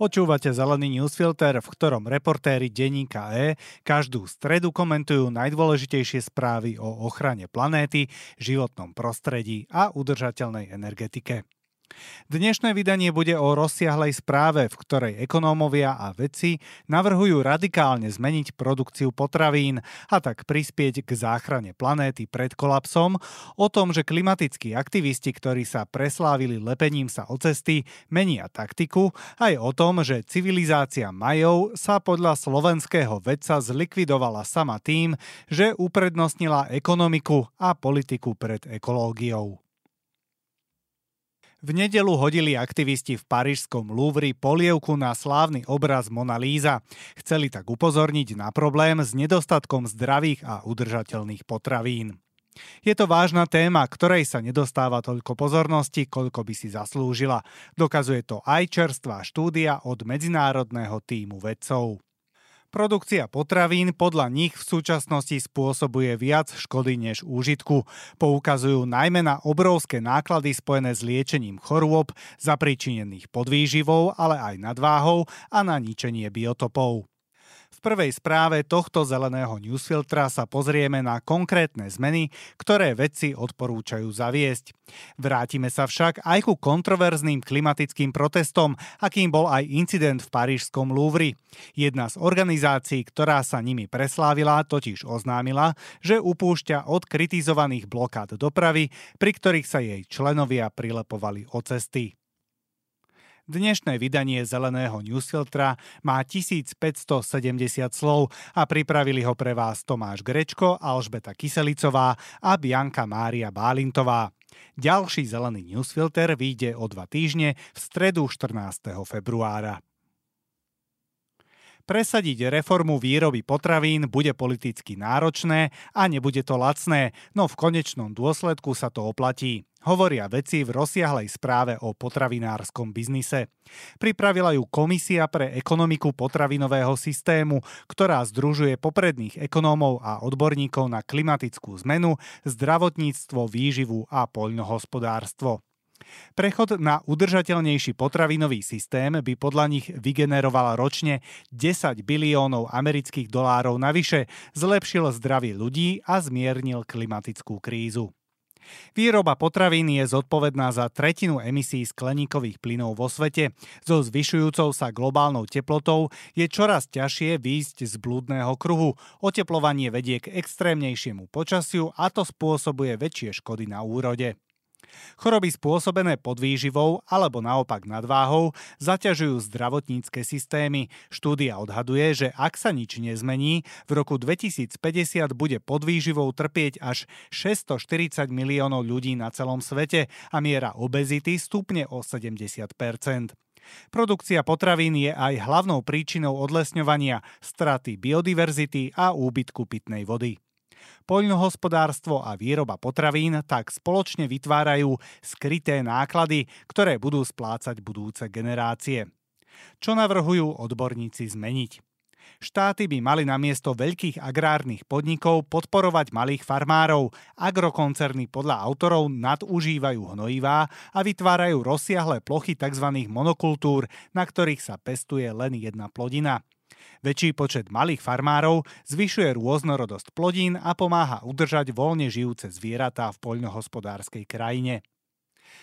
Počúvate Zelený newsfilter, v ktorom reportéri denníka E každú stredu komentujú najdôležitejšie správy o ochrane planéty, životnom prostredí a udržateľnej energetike. Dnešné vydanie bude o rozsiahlej správe, v ktorej ekonómovia a vedci navrhujú radikálne zmeniť produkciu potravín a tak prispieť k záchrane planéty pred kolapsom, o tom, že klimatickí aktivisti, ktorí sa preslávili lepením sa o cesty, menia taktiku, aj o tom, že civilizácia Majov sa podľa slovenského vedca zlikvidovala sama tým, že uprednostnila ekonomiku a politiku pred ekológiou. V nedelu hodili aktivisti v parížskom Louvre polievku na slávny obraz Mona Lisa. Chceli tak upozorniť na problém s nedostatkom zdravých a udržateľných potravín. Je to vážna téma, ktorej sa nedostáva toľko pozornosti, koľko by si zaslúžila. Dokazuje to aj čerstvá štúdia od medzinárodného týmu vedcov. Produkcia potravín podľa nich v súčasnosti spôsobuje viac škody než úžitku. Poukazujú najmä na obrovské náklady spojené s liečením chorôb, zapričinených podvýživou, ale aj nadváhou a na ničenie biotopov. V prvej správe tohto zeleného newsfiltra sa pozrieme na konkrétne zmeny, ktoré vedci odporúčajú zaviesť. Vrátime sa však aj ku kontroverzným klimatickým protestom, akým bol aj incident v parížskom Louvre. Jedna z organizácií, ktorá sa nimi preslávila, totiž oznámila, že upúšťa od kritizovaných blokád dopravy, pri ktorých sa jej členovia prilepovali o cesty. Dnešné vydanie zeleného newsfiltra má 1570 slov a pripravili ho pre vás Tomáš Grečko, Alžbeta Kyselicová a Bianka Mária Bálintová. Ďalší zelený newsfilter vyjde o dva týždne v stredu 14. februára. Presadiť reformu výroby potravín bude politicky náročné a nebude to lacné, no v konečnom dôsledku sa to oplatí. Hovoria veci v rozsiahlej správe o potravinárskom biznise. Pripravila ju Komisia pre ekonomiku potravinového systému, ktorá združuje popredných ekonómov a odborníkov na klimatickú zmenu, zdravotníctvo, výživu a poľnohospodárstvo. Prechod na udržateľnejší potravinový systém by podľa nich vygeneroval ročne 10 biliónov amerických dolárov navyše, zlepšil zdravie ľudí a zmiernil klimatickú krízu. Výroba potravín je zodpovedná za tretinu emisí skleníkových plynov vo svete. So zvyšujúcou sa globálnou teplotou je čoraz ťažšie výjsť z blúdneho kruhu. Oteplovanie vedie k extrémnejšiemu počasiu a to spôsobuje väčšie škody na úrode. Choroby spôsobené podvýživou alebo naopak nadváhou zaťažujú zdravotnícke systémy. Štúdia odhaduje, že ak sa nič nezmení, v roku 2050 bude podvýživou trpieť až 640 miliónov ľudí na celom svete a miera obezity stupne o 70% Produkcia potravín je aj hlavnou príčinou odlesňovania, straty biodiverzity a úbytku pitnej vody. Poľnohospodárstvo a výroba potravín tak spoločne vytvárajú skryté náklady, ktoré budú splácať budúce generácie. Čo navrhujú odborníci zmeniť? Štáty by mali namiesto veľkých agrárnych podnikov podporovať malých farmárov. Agrokoncerny podľa autorov nadužívajú hnojivá a vytvárajú rozsiahle plochy tzv. monokultúr, na ktorých sa pestuje len jedna plodina. Väčší počet malých farmárov zvyšuje rôznorodosť plodín a pomáha udržať voľne žijúce zvieratá v poľnohospodárskej krajine.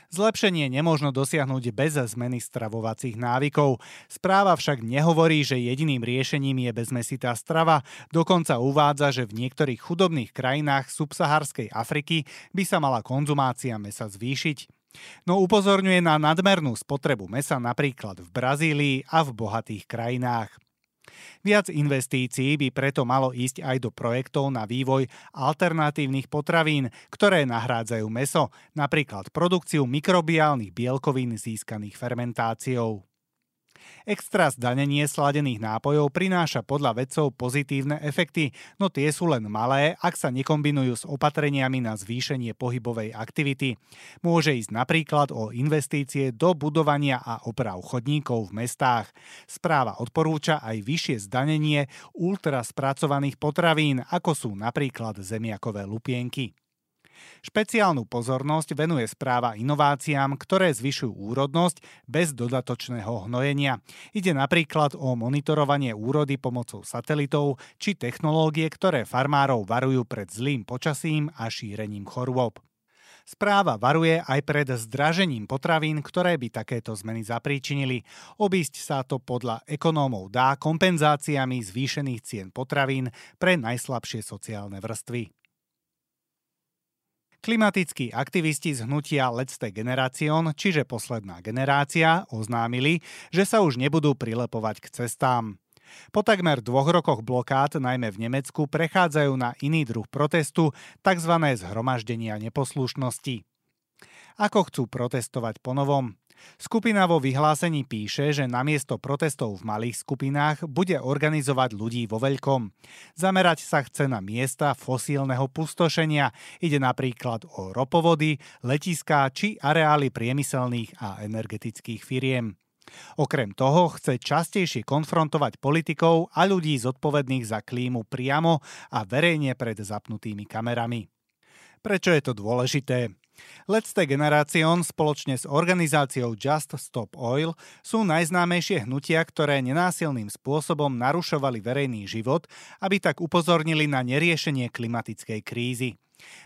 Zlepšenie nemožno dosiahnuť bez zmeny stravovacích návykov. Správa však nehovorí, že jediným riešením je bezmesitá strava, dokonca uvádza, že v niektorých chudobných krajinách subsaharskej Afriky by sa mala konzumácia mesa zvýšiť. No upozorňuje na nadmernú spotrebu mesa napríklad v Brazílii a v bohatých krajinách. Viac investícií by preto malo ísť aj do projektov na vývoj alternatívnych potravín, ktoré nahrádzajú meso, napríklad produkciu mikrobiálnych bielkovín získaných fermentáciou. Extra zdanenie sladených nápojov prináša podľa vedcov pozitívne efekty, no tie sú len malé, ak sa nekombinujú s opatreniami na zvýšenie pohybovej aktivity. Môže ísť napríklad o investície do budovania a oprav chodníkov v mestách. Správa odporúča aj vyššie zdanenie ultra spracovaných potravín, ako sú napríklad zemiakové lupienky. Špeciálnu pozornosť venuje správa inováciám, ktoré zvyšujú úrodnosť bez dodatočného hnojenia. Ide napríklad o monitorovanie úrody pomocou satelitov či technológie, ktoré farmárov varujú pred zlým počasím a šírením chorôb. Správa varuje aj pred zdražením potravín, ktoré by takéto zmeny zapríčinili. Obísť sa to podľa ekonómov dá kompenzáciami zvýšených cien potravín pre najslabšie sociálne vrstvy. Klimatickí aktivisti z hnutia Letzte Generation, čiže posledná generácia, oznámili, že sa už nebudú prilepovať k cestám. Po takmer dvoch rokoch blokád, najmä v Nemecku, prechádzajú na iný druh protestu, tzv. zhromaždenia neposlušnosti. Ako chcú protestovať po novom? Skupina vo vyhlásení píše, že namiesto protestov v malých skupinách bude organizovať ľudí vo veľkom. Zamerať sa chce na miesta fosílneho pustošenia. Ide napríklad o ropovody, letiská či areály priemyselných a energetických firiem. Okrem toho chce častejšie konfrontovať politikov a ľudí zodpovedných za klímu priamo a verejne pred zapnutými kamerami. Prečo je to dôležité? Let's Generation spoločne s organizáciou Just Stop Oil sú najznámejšie hnutia, ktoré nenásilným spôsobom narušovali verejný život, aby tak upozornili na neriešenie klimatickej krízy.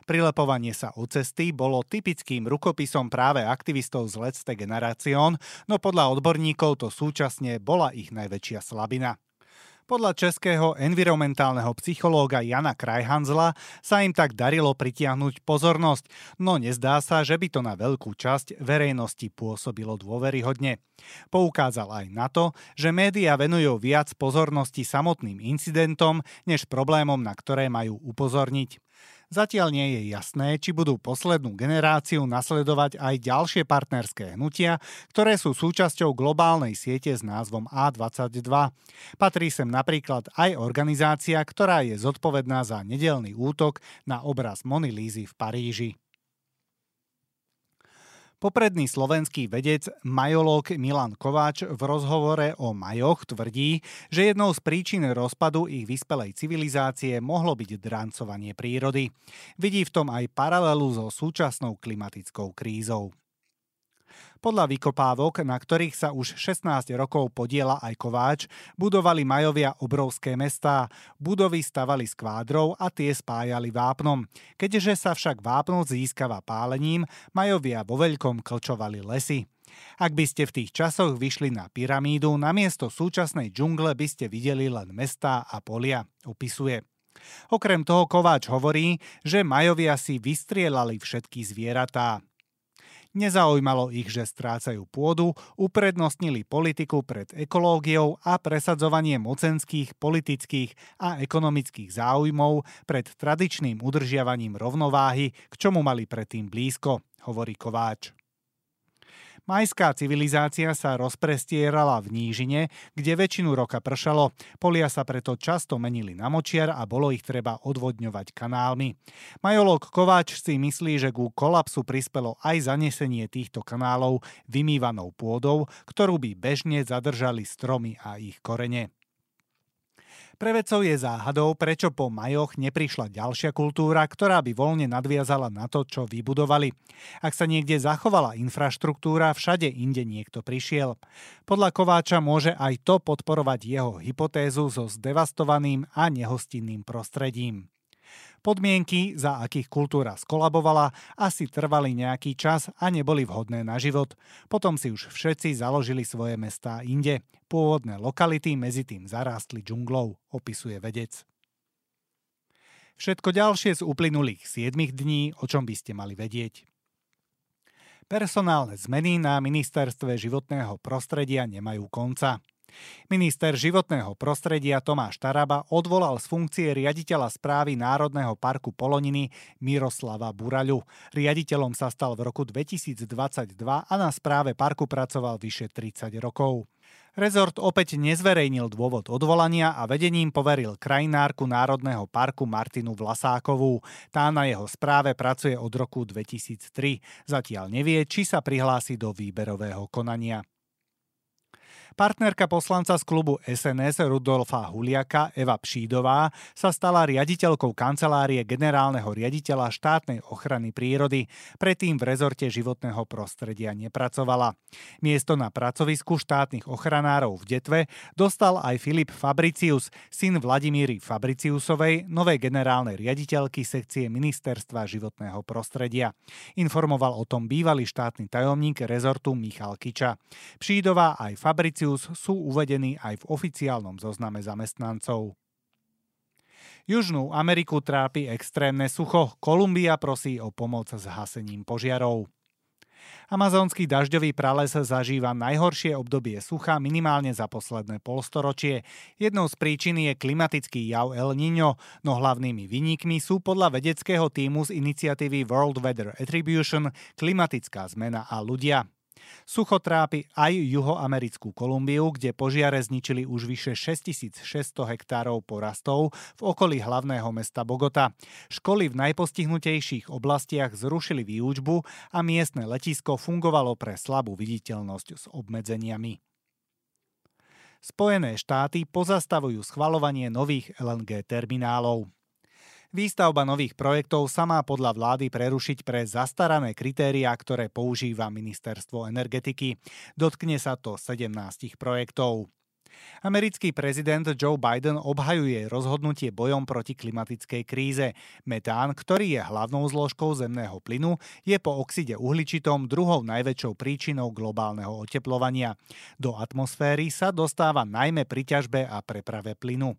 Prilepovanie sa u cesty bolo typickým rukopisom práve aktivistov z Let's Generation, no podľa odborníkov to súčasne bola ich najväčšia slabina. Podľa českého environmentálneho psychológa Jana Krajhanzla sa im tak darilo pritiahnuť pozornosť, no nezdá sa, že by to na veľkú časť verejnosti pôsobilo dôveryhodne. Poukázal aj na to, že médiá venujú viac pozornosti samotným incidentom, než problémom, na ktoré majú upozorniť. Zatiaľ nie je jasné, či budú poslednú generáciu nasledovať aj ďalšie partnerské hnutia, ktoré sú súčasťou globálnej siete s názvom A22. Patrí sem napríklad aj organizácia, ktorá je zodpovedná za nedelný útok na obraz Mony Lízy v Paríži. Popredný slovenský vedec majológ Milan Kováč v rozhovore o majoch tvrdí, že jednou z príčin rozpadu ich vyspelej civilizácie mohlo byť drancovanie prírody. Vidí v tom aj paralelu so súčasnou klimatickou krízou. Podľa vykopávok, na ktorých sa už 16 rokov podiela aj Kováč, budovali Majovia obrovské mestá. Budovy stavali s kvádrov a tie spájali vápnom. Keďže sa však vápno získava pálením, Majovia vo veľkom klčovali lesy. Ak by ste v tých časoch vyšli na pyramídu, namiesto súčasnej džungle by ste videli len mestá a polia, opisuje. Okrem toho Kováč hovorí, že Majovia si vystrielali všetky zvieratá. Nezaujímalo ich, že strácajú pôdu, uprednostnili politiku pred ekológiou a presadzovanie mocenských, politických a ekonomických záujmov pred tradičným udržiavaním rovnováhy, k čomu mali predtým blízko, hovorí Kováč. Majská civilizácia sa rozprestierala v nížine, kde väčšinu roka pršalo. Polia sa preto často menili na močiar a bolo ich treba odvodňovať kanálmi. Majolog Kováč si myslí, že ku kolapsu prispelo aj zanesenie týchto kanálov vymývanou pôdou, ktorú by bežne zadržali stromy a ich korene. Pre vedcov je záhadou, prečo po majoch neprišla ďalšia kultúra, ktorá by voľne nadviazala na to, čo vybudovali. Ak sa niekde zachovala infraštruktúra, všade inde niekto prišiel. Podľa Kováča môže aj to podporovať jeho hypotézu so zdevastovaným a nehostinným prostredím. Podmienky, za akých kultúra skolabovala, asi trvali nejaký čas a neboli vhodné na život. Potom si už všetci založili svoje mestá inde. Pôvodné lokality medzi tým zarástli džunglou, opisuje vedec. Všetko ďalšie z uplynulých 7 dní, o čom by ste mali vedieť. Personálne zmeny na ministerstve životného prostredia nemajú konca. Minister životného prostredia Tomáš Taraba odvolal z funkcie riaditeľa správy Národného parku Poloniny Miroslava Buraľu. Riaditeľom sa stal v roku 2022 a na správe parku pracoval vyše 30 rokov. Rezort opäť nezverejnil dôvod odvolania a vedením poveril krajinárku Národného parku Martinu Vlasákovú. Tá na jeho správe pracuje od roku 2003. Zatiaľ nevie, či sa prihlási do výberového konania. Partnerka poslanca z klubu SNS Rudolfa Huliaka Eva Pšídová sa stala riaditeľkou kancelárie generálneho riaditeľa štátnej ochrany prírody. Predtým v rezorte životného prostredia nepracovala. Miesto na pracovisku štátnych ochranárov v Detve dostal aj Filip Fabricius, syn Vladimíry Fabriciusovej, novej generálnej riaditeľky sekcie Ministerstva životného prostredia. Informoval o tom bývalý štátny tajomník rezortu Michal Kiča. Pšídová aj Fabricius Mauritius sú uvedení aj v oficiálnom zozname zamestnancov. Južnú Ameriku trápi extrémne sucho. Kolumbia prosí o pomoc s hasením požiarov. Amazonský dažďový prales zažíva najhoršie obdobie sucha minimálne za posledné polstoročie. Jednou z príčin je klimatický jav El Niño, no hlavnými vynikmi sú podľa vedeckého týmu z iniciatívy World Weather Attribution klimatická zmena a ľudia. Sucho trápi aj juhoamerickú Kolumbiu, kde požiare zničili už vyše 6600 hektárov porastov v okolí hlavného mesta Bogota. Školy v najpostihnutejších oblastiach zrušili výučbu a miestne letisko fungovalo pre slabú viditeľnosť s obmedzeniami. Spojené štáty pozastavujú schvalovanie nových LNG terminálov. Výstavba nových projektov sa má podľa vlády prerušiť pre zastarané kritériá, ktoré používa Ministerstvo energetiky. Dotkne sa to 17 projektov. Americký prezident Joe Biden obhajuje rozhodnutie bojom proti klimatickej kríze. Metán, ktorý je hlavnou zložkou zemného plynu, je po oxide uhličitom druhou najväčšou príčinou globálneho oteplovania. Do atmosféry sa dostáva najmä pri ťažbe a preprave plynu.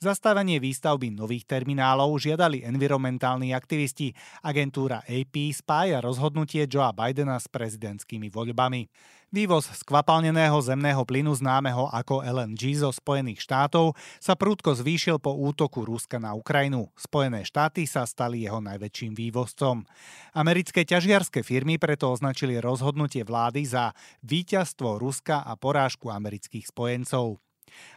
Zastavenie výstavby nových terminálov žiadali environmentálni aktivisti. Agentúra AP spája rozhodnutie Joea Bidena s prezidentskými voľbami. Vývoz skvapalneného zemného plynu známeho ako LNG zo Spojených štátov sa prúdko zvýšil po útoku Ruska na Ukrajinu. Spojené štáty sa stali jeho najväčším vývozcom. Americké ťažiarske firmy preto označili rozhodnutie vlády za víťazstvo Ruska a porážku amerických spojencov.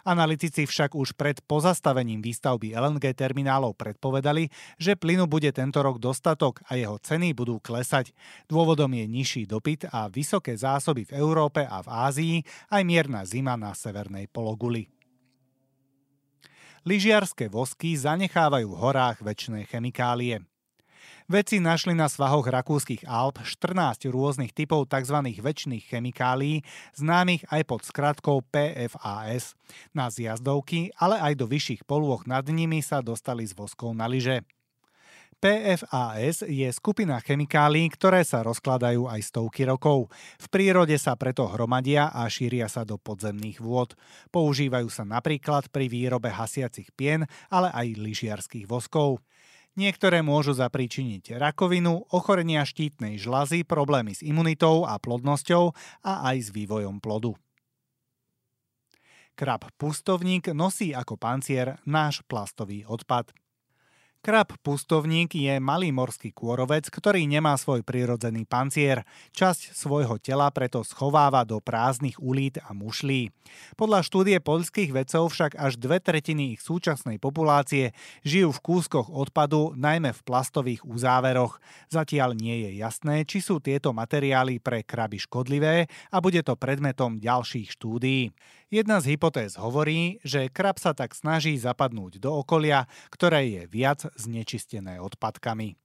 Analytici však už pred pozastavením výstavby LNG terminálov predpovedali, že plynu bude tento rok dostatok a jeho ceny budú klesať. Dôvodom je nižší dopyt a vysoké zásoby v Európe a v Ázii, aj mierna zima na severnej pologuli. Lyžiarske vosky zanechávajú v horách väčšie chemikálie. Vedci našli na svahoch rakúskych Alp 14 rôznych typov tzv. väčšných chemikálií, známych aj pod skratkou PFAS. Na zjazdovky, ale aj do vyšších polôch nad nimi sa dostali z voskov na lyže. PFAS je skupina chemikálií, ktoré sa rozkladajú aj stovky rokov. V prírode sa preto hromadia a šíria sa do podzemných vôd. Používajú sa napríklad pri výrobe hasiacich pien, ale aj lyžiarských voskov. Niektoré môžu zapríčiniť rakovinu, ochorenia štítnej žlazy, problémy s imunitou a plodnosťou a aj s vývojom plodu. Krab pustovník nosí ako pancier náš plastový odpad. Krab pustovník je malý morský kôrovec, ktorý nemá svoj prirodzený pancier. Časť svojho tela preto schováva do prázdnych ulít a mušlí. Podľa štúdie poľských vedcov však až dve tretiny ich súčasnej populácie žijú v kúskoch odpadu, najmä v plastových uzáveroch. Zatiaľ nie je jasné, či sú tieto materiály pre kraby škodlivé a bude to predmetom ďalších štúdií. Jedna z hypotéz hovorí, že krab sa tak snaží zapadnúť do okolia, ktoré je viac znečistené odpadkami.